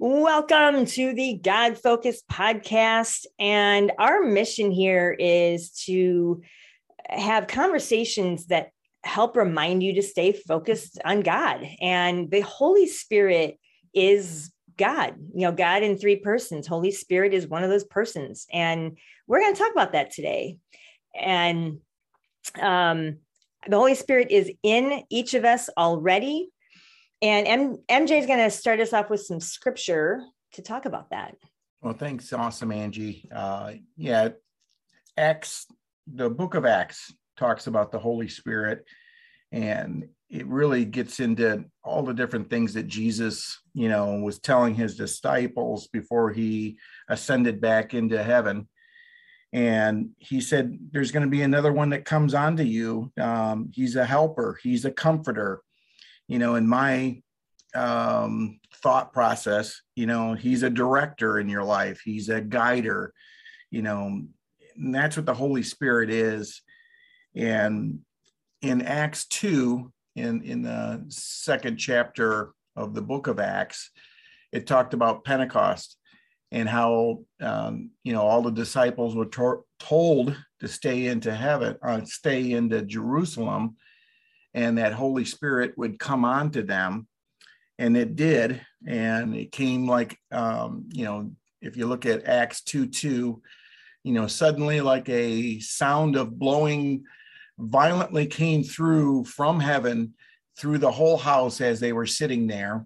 Welcome to the God Focused podcast. And our mission here is to have conversations that help remind you to stay focused on God. And the Holy Spirit is God, you know, God in three persons. Holy Spirit is one of those persons. And we're going to talk about that today. And um, the Holy Spirit is in each of us already. And M- MJ is going to start us off with some scripture to talk about that. Well, thanks. Awesome, Angie. Uh, yeah, Acts, the book of Acts talks about the Holy Spirit, and it really gets into all the different things that Jesus, you know, was telling his disciples before he ascended back into heaven. And he said, There's going to be another one that comes onto you. Um, he's a helper, he's a comforter you know, in my um, thought process, you know, he's a director in your life, he's a guider, you know, and that's what the Holy Spirit is. And in Acts 2, in, in the second chapter of the book of Acts, it talked about Pentecost and how um, you know all the disciples were to- told to stay into heaven, uh, stay into Jerusalem, and that Holy Spirit would come onto them. And it did. And it came like, um, you know, if you look at Acts 2 2, you know, suddenly like a sound of blowing violently came through from heaven through the whole house as they were sitting there.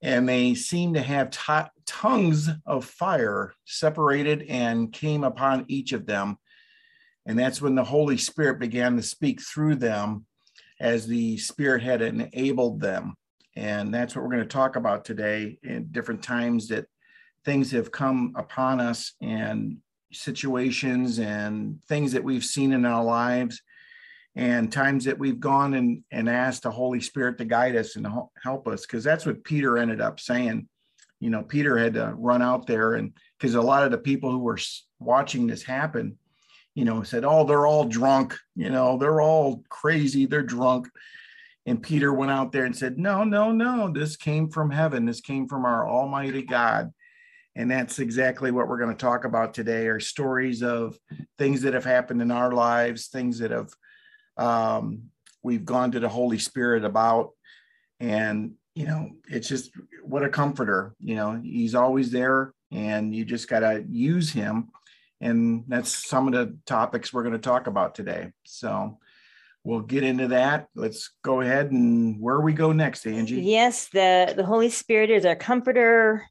And they seemed to have t- tongues of fire separated and came upon each of them. And that's when the Holy Spirit began to speak through them as the Spirit had enabled them. And that's what we're going to talk about today in different times that things have come upon us and situations and things that we've seen in our lives and times that we've gone and, and asked the Holy Spirit to guide us and help us. Because that's what Peter ended up saying. You know, Peter had to run out there and because a lot of the people who were watching this happen you know, said, Oh, they're all drunk, you know, they're all crazy, they're drunk. And Peter went out there and said, No, no, no, this came from heaven. This came from our Almighty God. And that's exactly what we're going to talk about today are stories of things that have happened in our lives, things that have um, we've gone to the Holy Spirit about. And, you know, it's just what a comforter, you know, he's always there and you just got to use him and that's some of the topics we're going to talk about today. So we'll get into that. Let's go ahead and where we go next, Angie. Yes, the, the Holy Spirit is our comforter,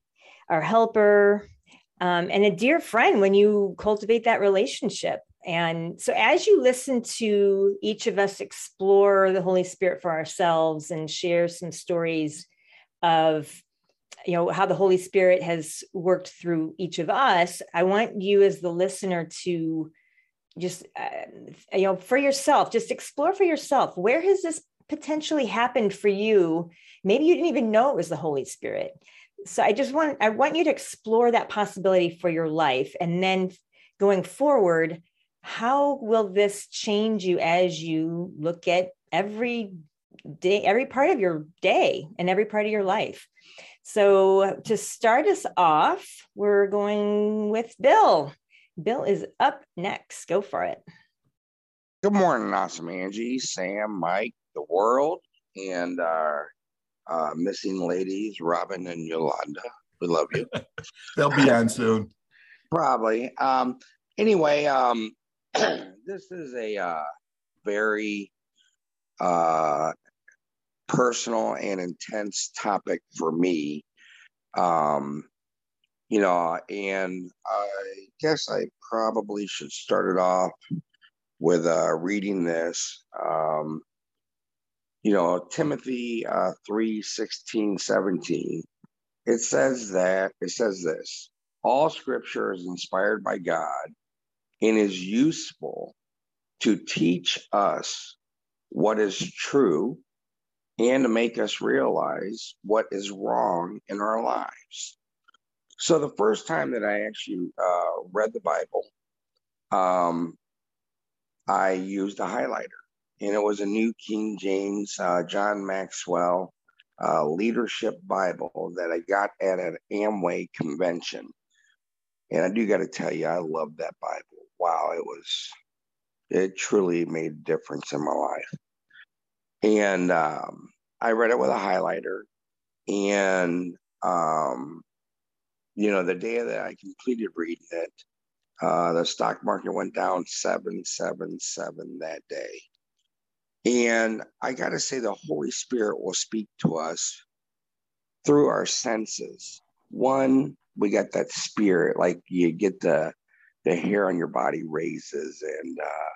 our helper, um, and a dear friend when you cultivate that relationship. And so, as you listen to each of us explore the Holy Spirit for ourselves and share some stories of you know how the holy spirit has worked through each of us i want you as the listener to just uh, you know for yourself just explore for yourself where has this potentially happened for you? Maybe you didn't even know it was the holy spirit. So i just want i want you to explore that possibility for your life. And then going forward how will this change you as you look at every day every part of your day and every part of your life so to start us off, we're going with Bill. Bill is up next. Go for it. Good morning, awesome Angie, Sam, Mike, the world, and our uh, missing ladies, Robin and Yolanda. We love you. They'll be on soon. Probably. Um, anyway, um, this is a uh, very uh, personal and intense topic for me. Um, you know, and I guess I probably should start it off with uh, reading this. Um, you know, Timothy uh, 3 16, 17. It says that, it says this all scripture is inspired by God and is useful to teach us what is true and to make us realize what is wrong in our lives. So, the first time that I actually uh, read the Bible, um, I used a highlighter, and it was a New King James, uh, John Maxwell uh, leadership Bible that I got at an Amway convention. And I do got to tell you, I love that Bible. Wow, it was, it truly made a difference in my life. And um, I read it with a highlighter. And, um, you know, the day that I completed reading it, uh, the stock market went down 777 that day. And I got to say, the Holy Spirit will speak to us through our senses. One, we got that spirit, like you get the the hair on your body raises, and uh,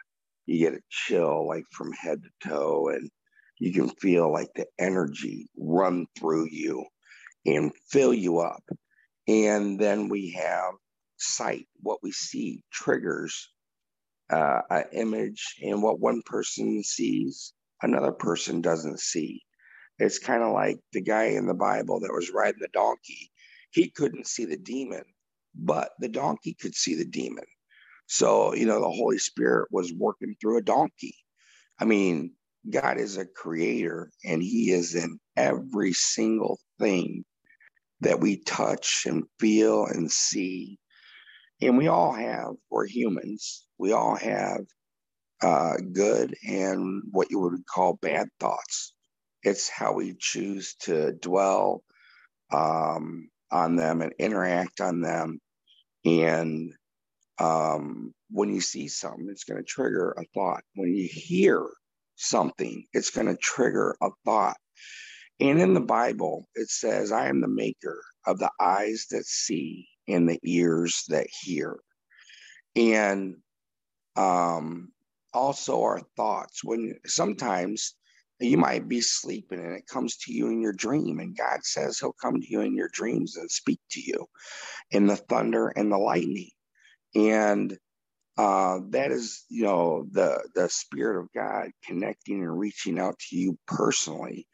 you get a chill, like from head to toe, and you can feel like the energy run through you and fill you up. And then we have sight, what we see triggers uh, an image, and what one person sees, another person doesn't see. It's kind of like the guy in the Bible that was riding the donkey. He couldn't see the demon, but the donkey could see the demon. So, you know, the Holy Spirit was working through a donkey. I mean, God is a creator and he is in every single thing that we touch and feel and see. And we all have, we're humans, we all have uh, good and what you would call bad thoughts. It's how we choose to dwell um, on them and interact on them. And um, when you see something, it's going to trigger a thought. When you hear something, it's going to trigger a thought. And in the Bible, it says, I am the maker of the eyes that see and the ears that hear. And um, also our thoughts. When sometimes you might be sleeping and it comes to you in your dream, and God says He'll come to you in your dreams and speak to you in the thunder and the lightning. And uh, that is, you know, the the Spirit of God connecting and reaching out to you personally.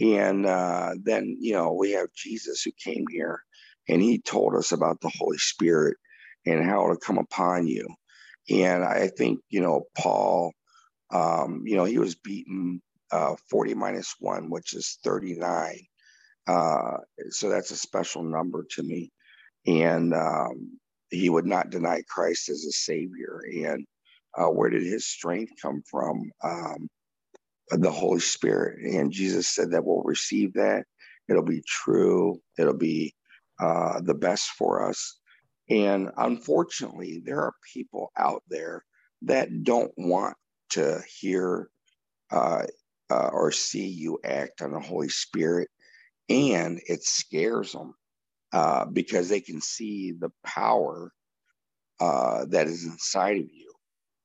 And uh, then, you know, we have Jesus who came here and he told us about the Holy Spirit and how to come upon you. And I think, you know, Paul, um, you know, he was beaten uh, 40 minus one, which is 39. Uh, so that's a special number to me. And um, he would not deny Christ as a savior. And uh, where did his strength come from? Um, the Holy Spirit. And Jesus said that we'll receive that. It'll be true. It'll be uh, the best for us. And unfortunately, there are people out there that don't want to hear uh, uh, or see you act on the Holy Spirit. And it scares them uh, because they can see the power uh, that is inside of you.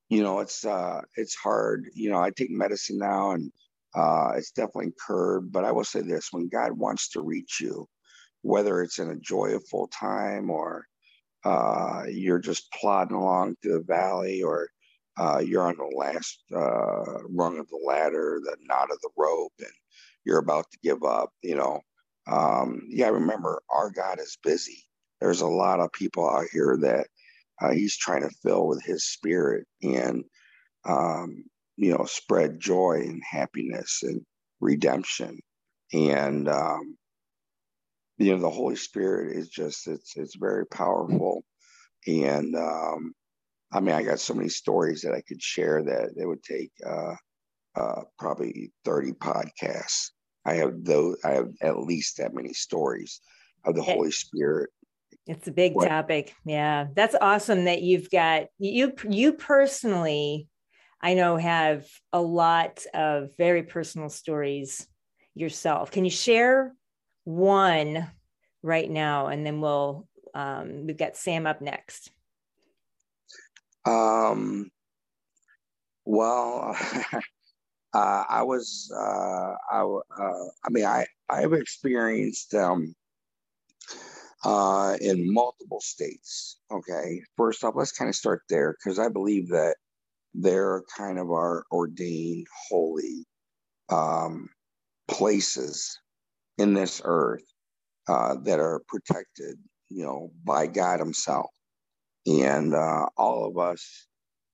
You know, it's uh, it's hard. You know, I take medicine now, and uh, it's definitely curbed. But I will say this: when God wants to reach you, whether it's in a joyful time or uh, you're just plodding along through the valley, or uh, you're on the last uh, rung of the ladder, the knot of the rope, and you're about to give up. You know, um, yeah, remember our God is busy. There's a lot of people out here that uh, He's trying to fill with His Spirit and um, you know spread joy and happiness and redemption and um, you know the Holy Spirit is just it's it's very powerful and um, I mean I got so many stories that I could share that it would take uh, uh, probably 30 podcasts I have those. I have at least that many stories of the Holy Spirit. It's a big what? topic. Yeah, that's awesome that you've got you. You personally, I know, have a lot of very personal stories yourself. Can you share one right now, and then we'll um, we've got Sam up next. Um. Well, uh, I was, uh, I, uh, I mean, I, I've experienced um, uh, in multiple states. Okay, first off, let's kind of start there because I believe that they're kind of our ordained holy um, places in this earth uh, that are protected, you know, by God Himself, and uh, all of us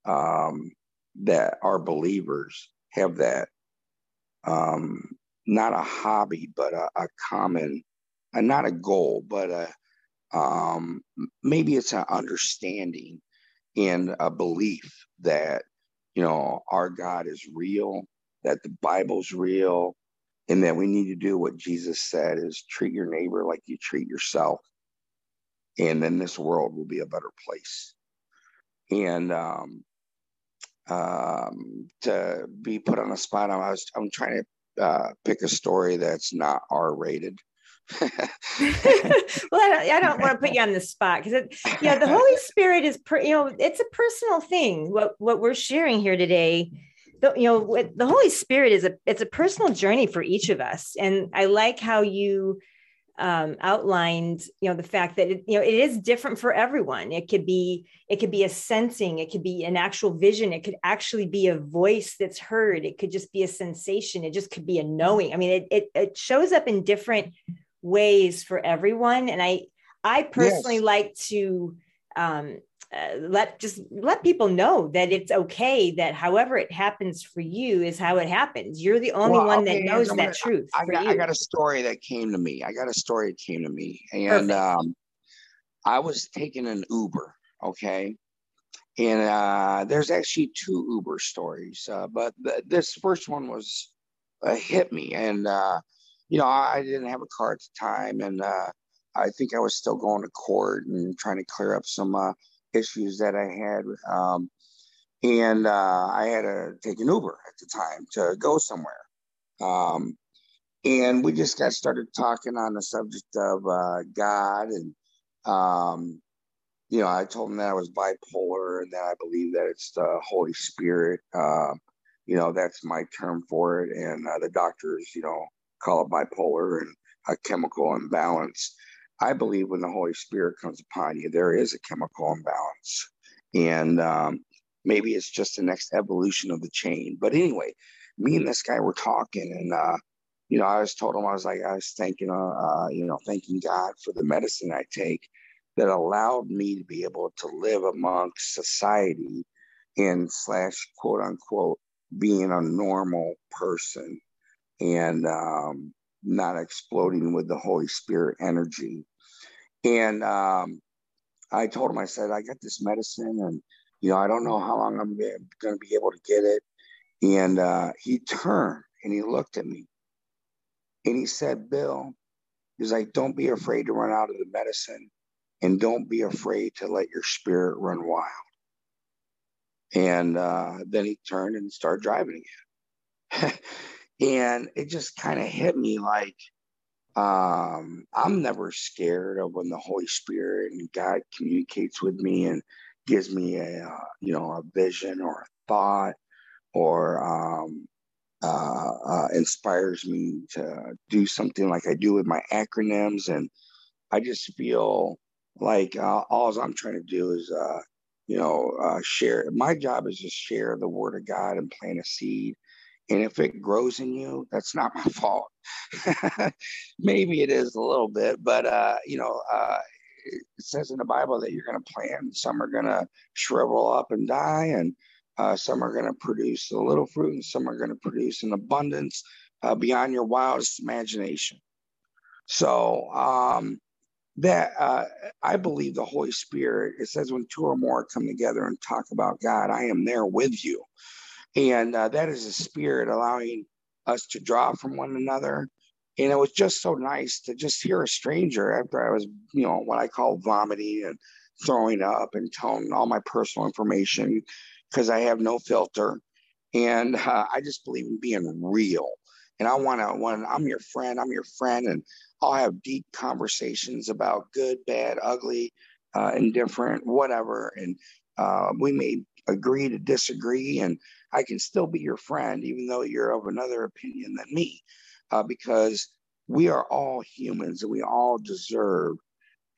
um, that are believers have that um, not a hobby, but a, a common, uh, not a goal, but a um, maybe it's an understanding and a belief that you know our God is real, that the Bible's real, and that we need to do what Jesus said: is treat your neighbor like you treat yourself, and then this world will be a better place. And um, um, to be put on the spot, I was I'm trying to uh, pick a story that's not R rated. well, I don't, I don't, want to put you on the spot because, yeah, the Holy Spirit is, per, you know, it's a personal thing. What what we're sharing here today, the, you know, the Holy Spirit is a it's a personal journey for each of us, and I like how you um, outlined, you know, the fact that it, you know it is different for everyone. It could be it could be a sensing, it could be an actual vision, it could actually be a voice that's heard, it could just be a sensation, it just could be a knowing. I mean, it it, it shows up in different ways for everyone, and I I personally yes. like to um, uh, let just let people know that it's okay that however it happens for you is how it happens. You're the only well, one okay, that knows that gonna, truth I got, I got a story that came to me. I got a story that came to me. And um, i was taking an uber okay? And uh, there's actually two uber stories uh, but th- this first one was uh, hit me. And uh, you know i didn't have a car at the time. And I think I was still going to court and trying to clear up some uh, issues that I had. Um, and uh, I had to take an Uber at the time to go somewhere. Um, and we just got started talking on the subject of uh, God. And, um, you know, I told him that I was bipolar and that I believe that it's the Holy Spirit. Uh, you know, that's my term for it. And uh, the doctors, you know, call it bipolar and a chemical imbalance. I believe when the Holy Spirit comes upon you, there is a chemical imbalance. And um, maybe it's just the next evolution of the chain. But anyway, me and this guy were talking, and uh, you know, I was told him I was like, I was thanking, uh, uh, you know, thanking God for the medicine I take that allowed me to be able to live amongst society and slash quote unquote being a normal person and um, not exploding with the Holy Spirit energy. And um, I told him, I said, I got this medicine and, you know, I don't know how long I'm going to be able to get it. And uh, he turned and he looked at me and he said, Bill, he's like, don't be afraid to run out of the medicine and don't be afraid to let your spirit run wild. And uh, then he turned and started driving again. and it just kind of hit me like, um, I'm never scared of when the Holy Spirit and God communicates with me and gives me a uh, you know a vision or a thought or um, uh, uh, inspires me to do something like I do with my acronyms, and I just feel like uh, all I'm trying to do is uh, you know uh, share. My job is to share the Word of God and plant a seed and if it grows in you, that's not my fault. Maybe it is a little bit, but uh, you know, uh, it says in the Bible that you're going to plant. Some are going to shrivel up and die, and uh, some are going to produce a little fruit, and some are going to produce an abundance uh, beyond your wildest imagination. So um, that uh, I believe the Holy Spirit. It says when two or more come together and talk about God, I am there with you. And uh, that is a spirit allowing us to draw from one another. And it was just so nice to just hear a stranger after I was, you know, what I call vomiting and throwing up and telling all my personal information because I have no filter. And uh, I just believe in being real. And I want to, when I'm your friend, I'm your friend, and I'll have deep conversations about good, bad, ugly, uh, indifferent, whatever. And uh, we may agree to disagree, and I can still be your friend, even though you're of another opinion than me, uh, because we are all humans and we all deserve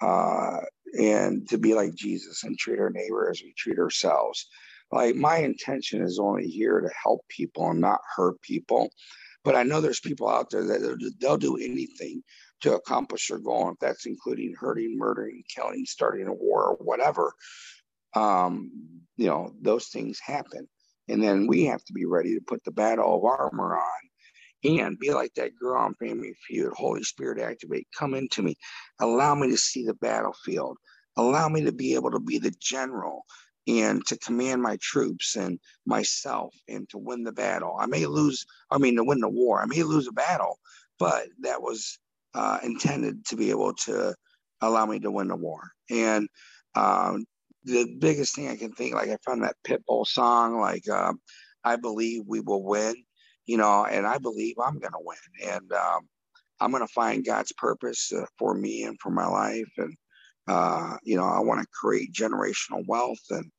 uh, and to be like Jesus and treat our neighbor as we treat ourselves. Like my intention is only here to help people and not hurt people. But I know there's people out there that they'll do anything to accomplish their goal, if that's including hurting, murdering, killing, starting a war, or whatever. Um, you know, those things happen. And then we have to be ready to put the battle of armor on and be like that girl on Family Feud. Holy Spirit, activate, come into me, allow me to see the battlefield, allow me to be able to be the general and to command my troops and myself and to win the battle. I may lose, I mean, to win the war, I may lose a battle, but that was uh, intended to be able to allow me to win the war. And um, the biggest thing I can think, like I found that Pitbull song, like um, I believe we will win, you know, and I believe I'm going to win. And um, I'm going to find God's purpose uh, for me and for my life. And, uh, you know, I want to create generational wealth and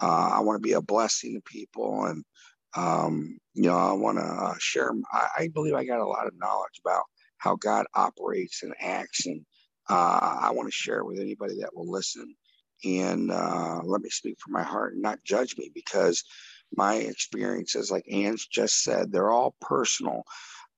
uh, I want to be a blessing to people. And, um, you know, I want to uh, share, I, I, believe I got a lot of knowledge about how God operates and acts. And uh, I want to share with anybody that will listen. And uh, let me speak from my heart and not judge me because my experiences, like Anne's just said, they're all personal.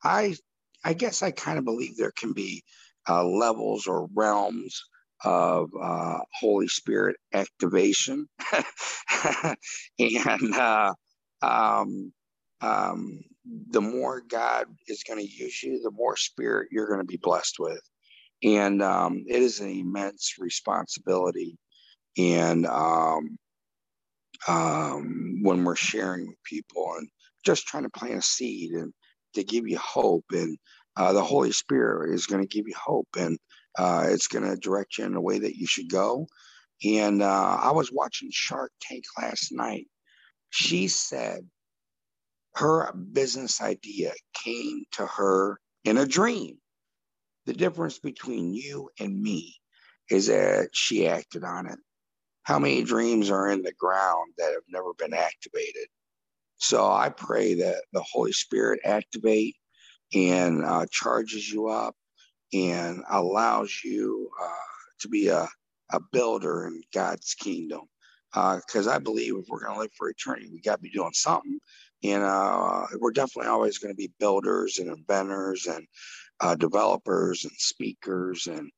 I I guess I kind of believe there can be uh, levels or realms of uh, Holy Spirit activation, and uh, um, um, the more God is going to use you, the more Spirit you're going to be blessed with, and um, it is an immense responsibility. And um, um, when we're sharing with people and just trying to plant a seed and to give you hope. And uh, the Holy Spirit is going to give you hope and uh, it's going to direct you in the way that you should go. And uh, I was watching Shark Tank last night. She said her business idea came to her in a dream. The difference between you and me is that she acted on it how many dreams are in the ground that have never been activated? So I pray that the Holy Spirit activate and uh, charges you up and allows you uh, to be a, a builder in God's kingdom. Because uh, I believe if we're going to live for eternity, we got to be doing something. And uh, we're definitely always going to be builders and inventors and uh, developers and speakers and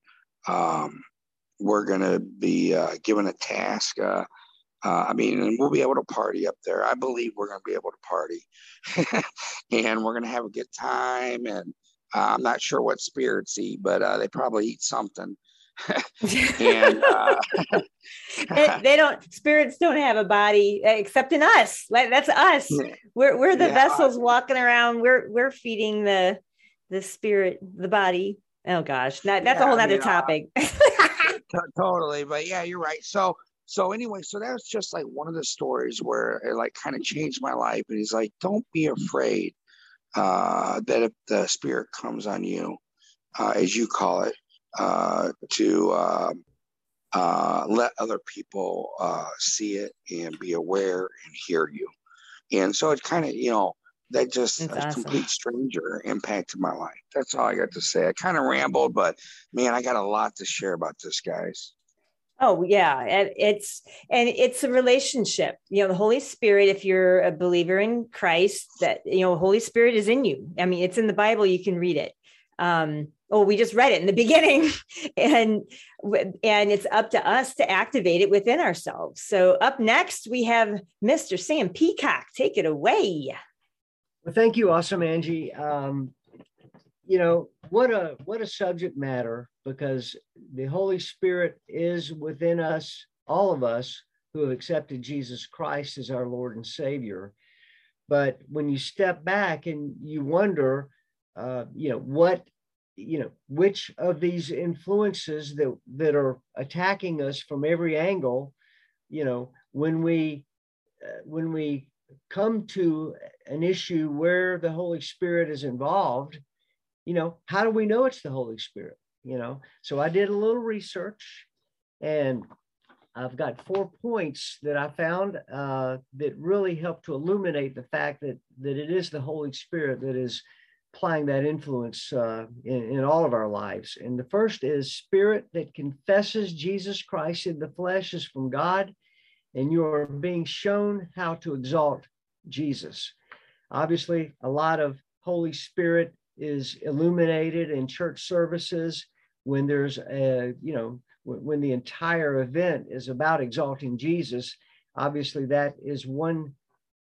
um, we're going to be uh, given a task. Uh, uh, I mean, and we'll be able to party up there. I believe we're going to be able to party, and we're going to have a good time. And uh, I'm not sure what spirits eat, but uh, they probably eat something. and uh, they, they, don't spirits don't have a body except in us like that's us we're, we're the yeah. vessels walking around we're we're feeding the the spirit the body oh gosh that, that's yeah, a whole other topic totally. But yeah, you're right. So so anyway, so that was just like one of the stories where it like kind of changed my life. And he's like, don't be afraid uh, that if the spirit comes on you, uh, as you call it, uh, to uh, uh, let other people uh, see it and be aware and hear you. And so it kind of, you know, that just That's a awesome. complete stranger impacted my life. That's all I got to say. I kind of rambled, but man, I got a lot to share about this, guys. Oh yeah, and it's and it's a relationship. You know, the Holy Spirit. If you're a believer in Christ, that you know, Holy Spirit is in you. I mean, it's in the Bible. You can read it. Um, oh, we just read it in the beginning, and and it's up to us to activate it within ourselves. So up next, we have Mr. Sam Peacock. Take it away. Well, thank you, awesome Angie. Um, you know what a what a subject matter because the Holy Spirit is within us, all of us who have accepted Jesus Christ as our Lord and Savior. But when you step back and you wonder, uh, you know what, you know which of these influences that that are attacking us from every angle, you know when we uh, when we come to an issue where the Holy Spirit is involved, you know, how do we know it's the Holy Spirit? You know, so I did a little research and I've got four points that I found uh, that really help to illuminate the fact that, that it is the Holy Spirit that is applying that influence uh, in, in all of our lives. And the first is spirit that confesses Jesus Christ in the flesh is from God and you are being shown how to exalt Jesus. Obviously, a lot of Holy Spirit is illuminated in church services when there's a, you know, when the entire event is about exalting Jesus. Obviously, that is one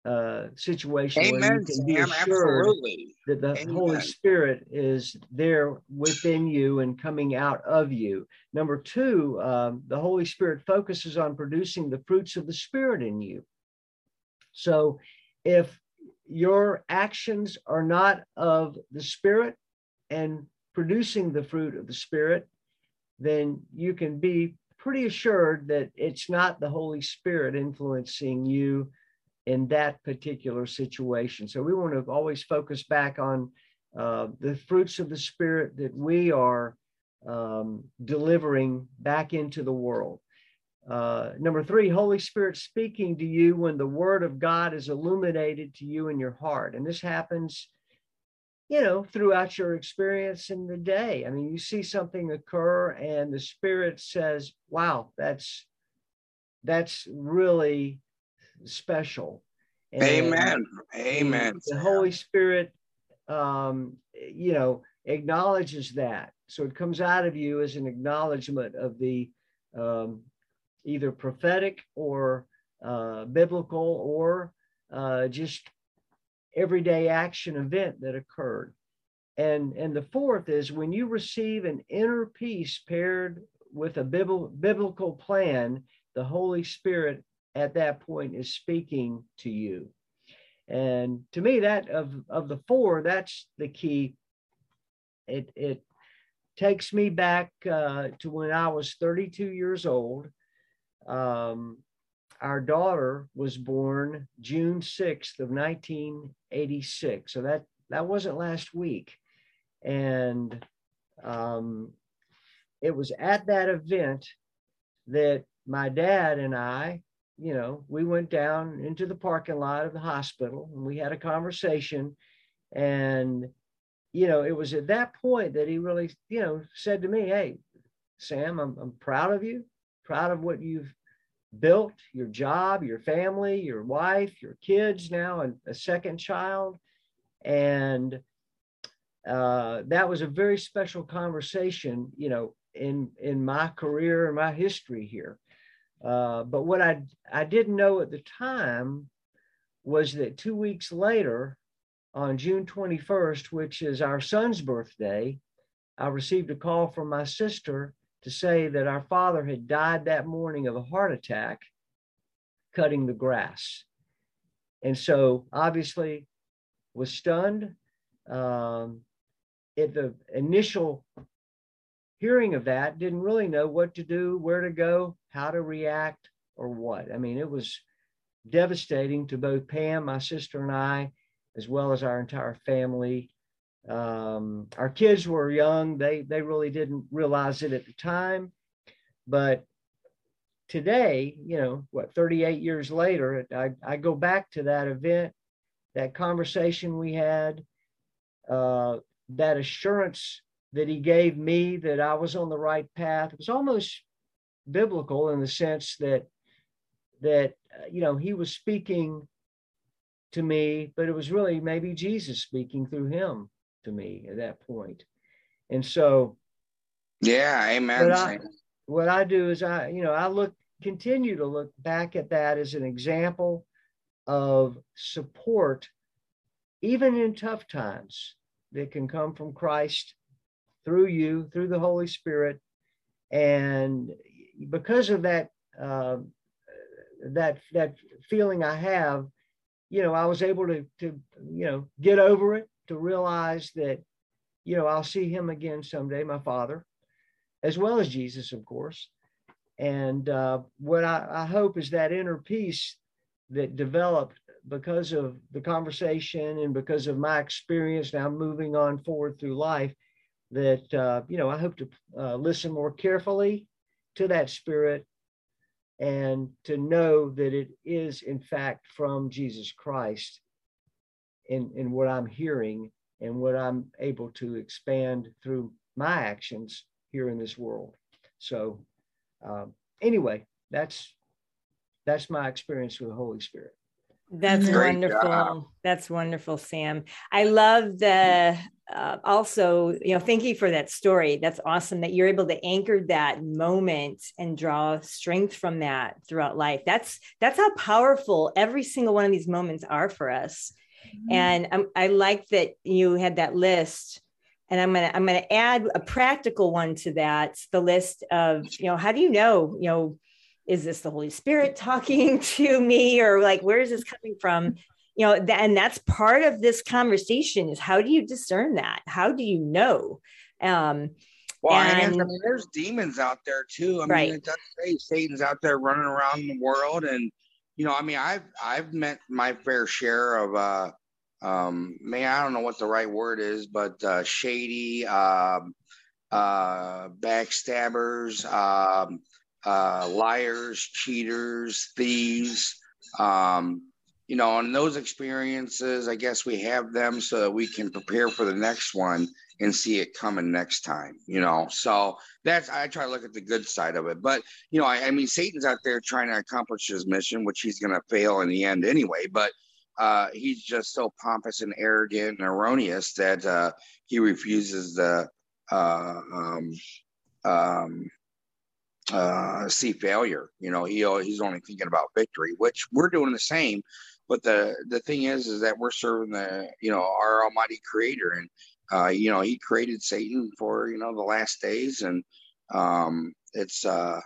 uh, situation Amen, where you can be Sam, assured absolutely. that the Amen. Holy Spirit is there within you and coming out of you. Number two, um, the Holy Spirit focuses on producing the fruits of the Spirit in you. So if your actions are not of the Spirit and producing the fruit of the Spirit, then you can be pretty assured that it's not the Holy Spirit influencing you in that particular situation. So we want to always focus back on uh, the fruits of the Spirit that we are um, delivering back into the world. Uh, number three, Holy Spirit speaking to you when the Word of God is illuminated to you in your heart. And this happens, you know, throughout your experience in the day. I mean, you see something occur and the Spirit says, wow, that's that's really special. And Amen. Amen. The, the Holy Spirit, um, you know, acknowledges that. So it comes out of you as an acknowledgement of the um, either prophetic or uh, biblical or uh, just everyday action event that occurred. And, and the fourth is when you receive an inner peace paired with a biblical plan, the Holy Spirit at that point is speaking to you. And to me, that of, of the four, that's the key. It, it takes me back uh, to when I was 32 years old. Um, our daughter was born June 6th of 1986. So that, that wasn't last week. And um, it was at that event that my dad and I, you know, we went down into the parking lot of the hospital and we had a conversation. And, you know, it was at that point that he really, you know, said to me, Hey, Sam, I'm, I'm proud of you, proud of what you've built, your job, your family, your wife, your kids now, and a second child. And uh, that was a very special conversation, you know, in in my career and my history here. Uh, but what I I didn't know at the time was that two weeks later, on June 21st, which is our son's birthday, I received a call from my sister to say that our father had died that morning of a heart attack cutting the grass. And so obviously was stunned. Um, at the initial hearing of that, didn't really know what to do, where to go, how to react, or what. I mean, it was devastating to both Pam, my sister, and I, as well as our entire family. Um, our kids were young; they they really didn't realize it at the time, but today, you know, what 38 years later, I, I go back to that event, that conversation we had, uh, that assurance that he gave me that I was on the right path. It was almost biblical in the sense that that uh, you know he was speaking to me, but it was really maybe Jesus speaking through him to me at that point. And so, yeah, amen. What I, what I do is I, you know, I look, continue to look back at that as an example of support, even in tough times, that can come from Christ through you, through the Holy Spirit. And because of that, uh, that, that feeling I have, you know, I was able to, to, you know, get over it, to realize that, you know, I'll see him again someday, my father, as well as Jesus, of course. And uh, what I, I hope is that inner peace that developed because of the conversation and because of my experience now moving on forward through life that uh, you know i hope to uh, listen more carefully to that spirit and to know that it is in fact from jesus christ in, in what i'm hearing and what i'm able to expand through my actions here in this world. So um, anyway that's that's my experience with the holy spirit That's Great wonderful. Job. That's wonderful, Sam. I love the uh, also, you know, thank you for that story. That's awesome that you're able to anchor that moment and draw strength from that throughout life. That's that's how powerful every single one of these moments are for us. Mm-hmm. And I'm, I like that you had that list. And I'm gonna I'm gonna add a practical one to that. The list of you know how do you know you know is this the Holy Spirit talking to me or like where is this coming from? You know, th- and that's part of this conversation is how do you discern that? How do you know? Um, well, and, I mean, there's demons out there too. I mean, it does say Satan's out there running around the world, and you know, I mean, I've I've met my fair share of uh, um, man, I don't know what the right word is, but uh, shady, um, uh, backstabbers, um, uh, liars, cheaters, thieves. Um, you know, and those experiences, I guess we have them so that we can prepare for the next one and see it coming next time, you know. So that's I try to look at the good side of it. But you know, I, I mean Satan's out there trying to accomplish his mission, which he's gonna fail in the end anyway. But uh, he's just so pompous and arrogant and erroneous that uh, he refuses to uh, um, um, uh, see failure. You know, he he's only thinking about victory, which we're doing the same. But the the thing is, is that we're serving the you know our Almighty Creator, and uh, you know He created Satan for you know the last days, and um, it's uh,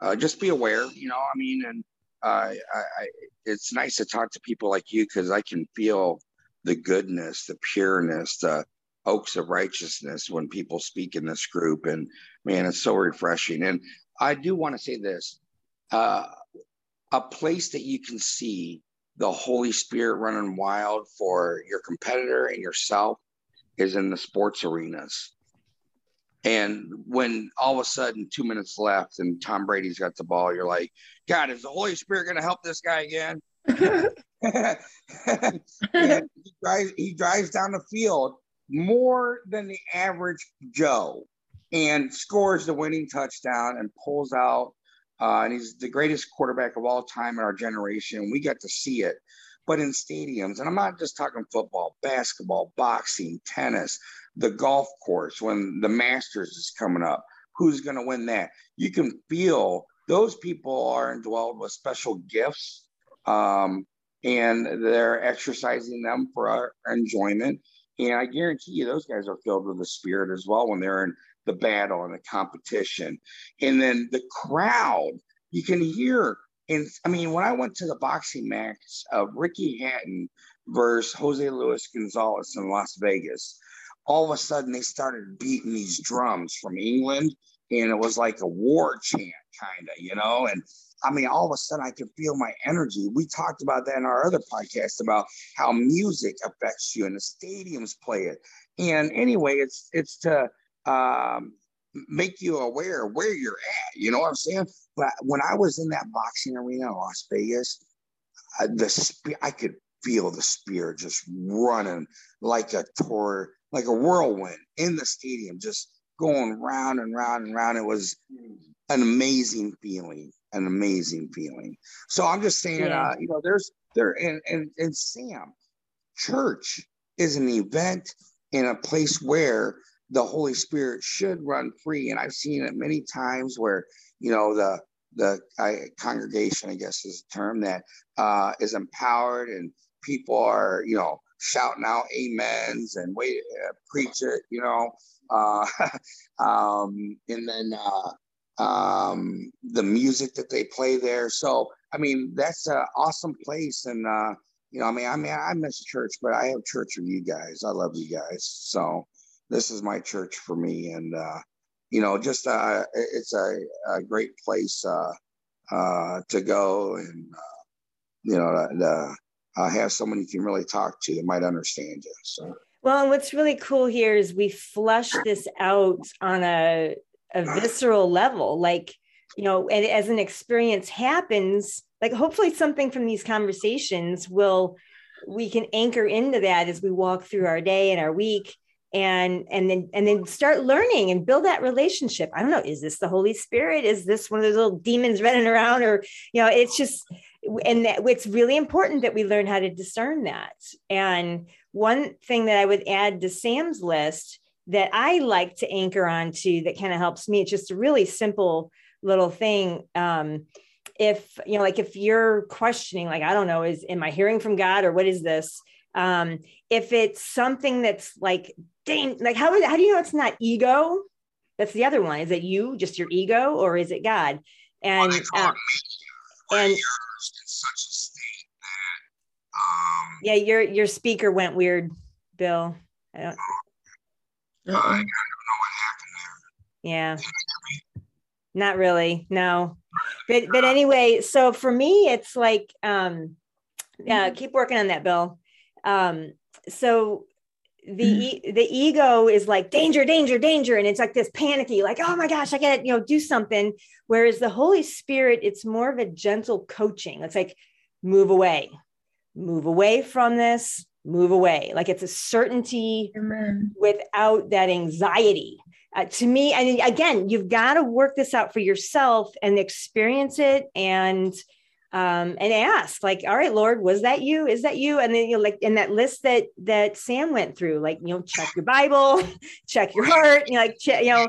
uh, just be aware. You know, I mean, and uh, I, I, it's nice to talk to people like you because I can feel the goodness, the pureness, the oaks of righteousness when people speak in this group, and man, it's so refreshing. And I do want to say this uh, a place that you can see the Holy Spirit running wild for your competitor and yourself is in the sports arenas. And when all of a sudden, two minutes left and Tom Brady's got the ball, you're like, God, is the Holy Spirit going to help this guy again? he, drives, he drives down the field more than the average Joe and scores the winning touchdown and pulls out. Uh, and he's the greatest quarterback of all time in our generation. We got to see it. But in stadiums, and I'm not just talking football, basketball, boxing, tennis, the golf course, when the Masters is coming up, who's going to win that? You can feel those people are indwelled with special gifts um, and they're exercising them for our enjoyment. And I guarantee you, those guys are filled with the spirit as well when they're in the battle and the competition. And then the crowd, you can hear. And I mean, when I went to the boxing match of Ricky Hatton versus Jose Luis Gonzalez in Las Vegas, all of a sudden they started beating these drums from England. And it was like a war chant, kind of, you know? And I mean, all of a sudden I could feel my energy. We talked about that in our other podcast about how music affects you and the stadiums play it. And anyway, it's it's to um, make you aware where you're at. You know what I'm saying? But when I was in that boxing arena in Las Vegas, uh, the sp- I could feel the spirit just running like a tour, like a whirlwind in the stadium, just going round and round and round. It was an amazing feeling, an amazing feeling. So I'm just saying, yeah. uh, you know, there's there and, and and Sam, church is an event in a place where the Holy Spirit should run free. And I've seen it many times where, you know, the the I, congregation, I guess is a term that uh, is empowered and people are, you know, shouting out amens and wait, uh, preach it, you know. Uh, um, and then uh, um, the music that they play there. So, I mean, that's an awesome place. And, uh, you know, I mean, I mean, I miss church, but I have church with you guys. I love you guys. So, this is my church for me. And, uh, you know, just uh, it's a, a great place uh, uh, to go and, uh, you know, to, uh, have someone you can really talk to that might understand you. So. Well, and what's really cool here is we flush this out on a, a visceral level. Like, you know, and as an experience happens, like hopefully something from these conversations will, we can anchor into that as we walk through our day and our week and and then and then start learning and build that relationship i don't know is this the holy spirit is this one of those little demons running around or you know it's just and that it's really important that we learn how to discern that. And one thing that I would add to Sam's list that I like to anchor onto that kind of helps me, it's just a really simple little thing. Um, if you know, like if you're questioning, like, I don't know, is am I hearing from God or what is this? Um, if it's something that's like, dang, like how, how do you know it's not ego? That's the other one. Is it you, just your ego, or is it God? And well, uh, and such a state that um, yeah, your your speaker went weird, Bill. I don't. I don't know what happened there. Yeah. Not really. No. But but anyway, so for me, it's like um, yeah, keep working on that, Bill. Um, so the mm-hmm. the ego is like danger danger danger. And it's like this panicky like oh my gosh i gotta you know do something. Whereas the holy spirit it's more of a gentle coaching. It's like move away move away from this move away. Like it's a certainty Amen. without that anxiety. Uh, to me and again you've got to work this out for yourself and experience it and um, and ask like all right lord was that you? Is that you? And then you know like in that list that that sam went through like you know check your bible check your heart you know, like che- you know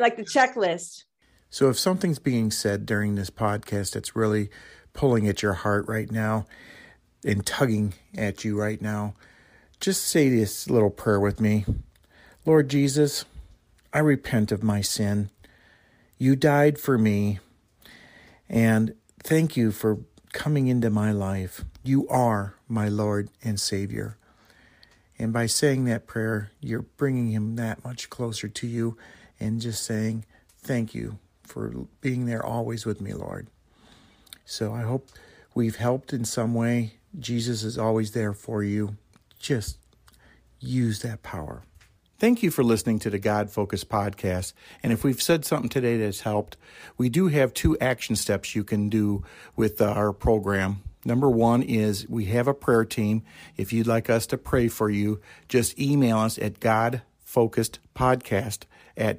like the checklist. So if something's being said during this podcast that's really pulling at your heart right now and tugging at you right now just say this little prayer with me. Lord jesus i repent of my sin. You died for me and Thank you for coming into my life. You are my Lord and Savior. And by saying that prayer, you're bringing him that much closer to you and just saying, Thank you for being there always with me, Lord. So I hope we've helped in some way. Jesus is always there for you. Just use that power. Thank you for listening to the God Focus podcast. And if we've said something today that's helped, we do have two action steps you can do with uh, our program. Number one is we have a prayer team. If you'd like us to pray for you, just email us at godfocusedpodcast at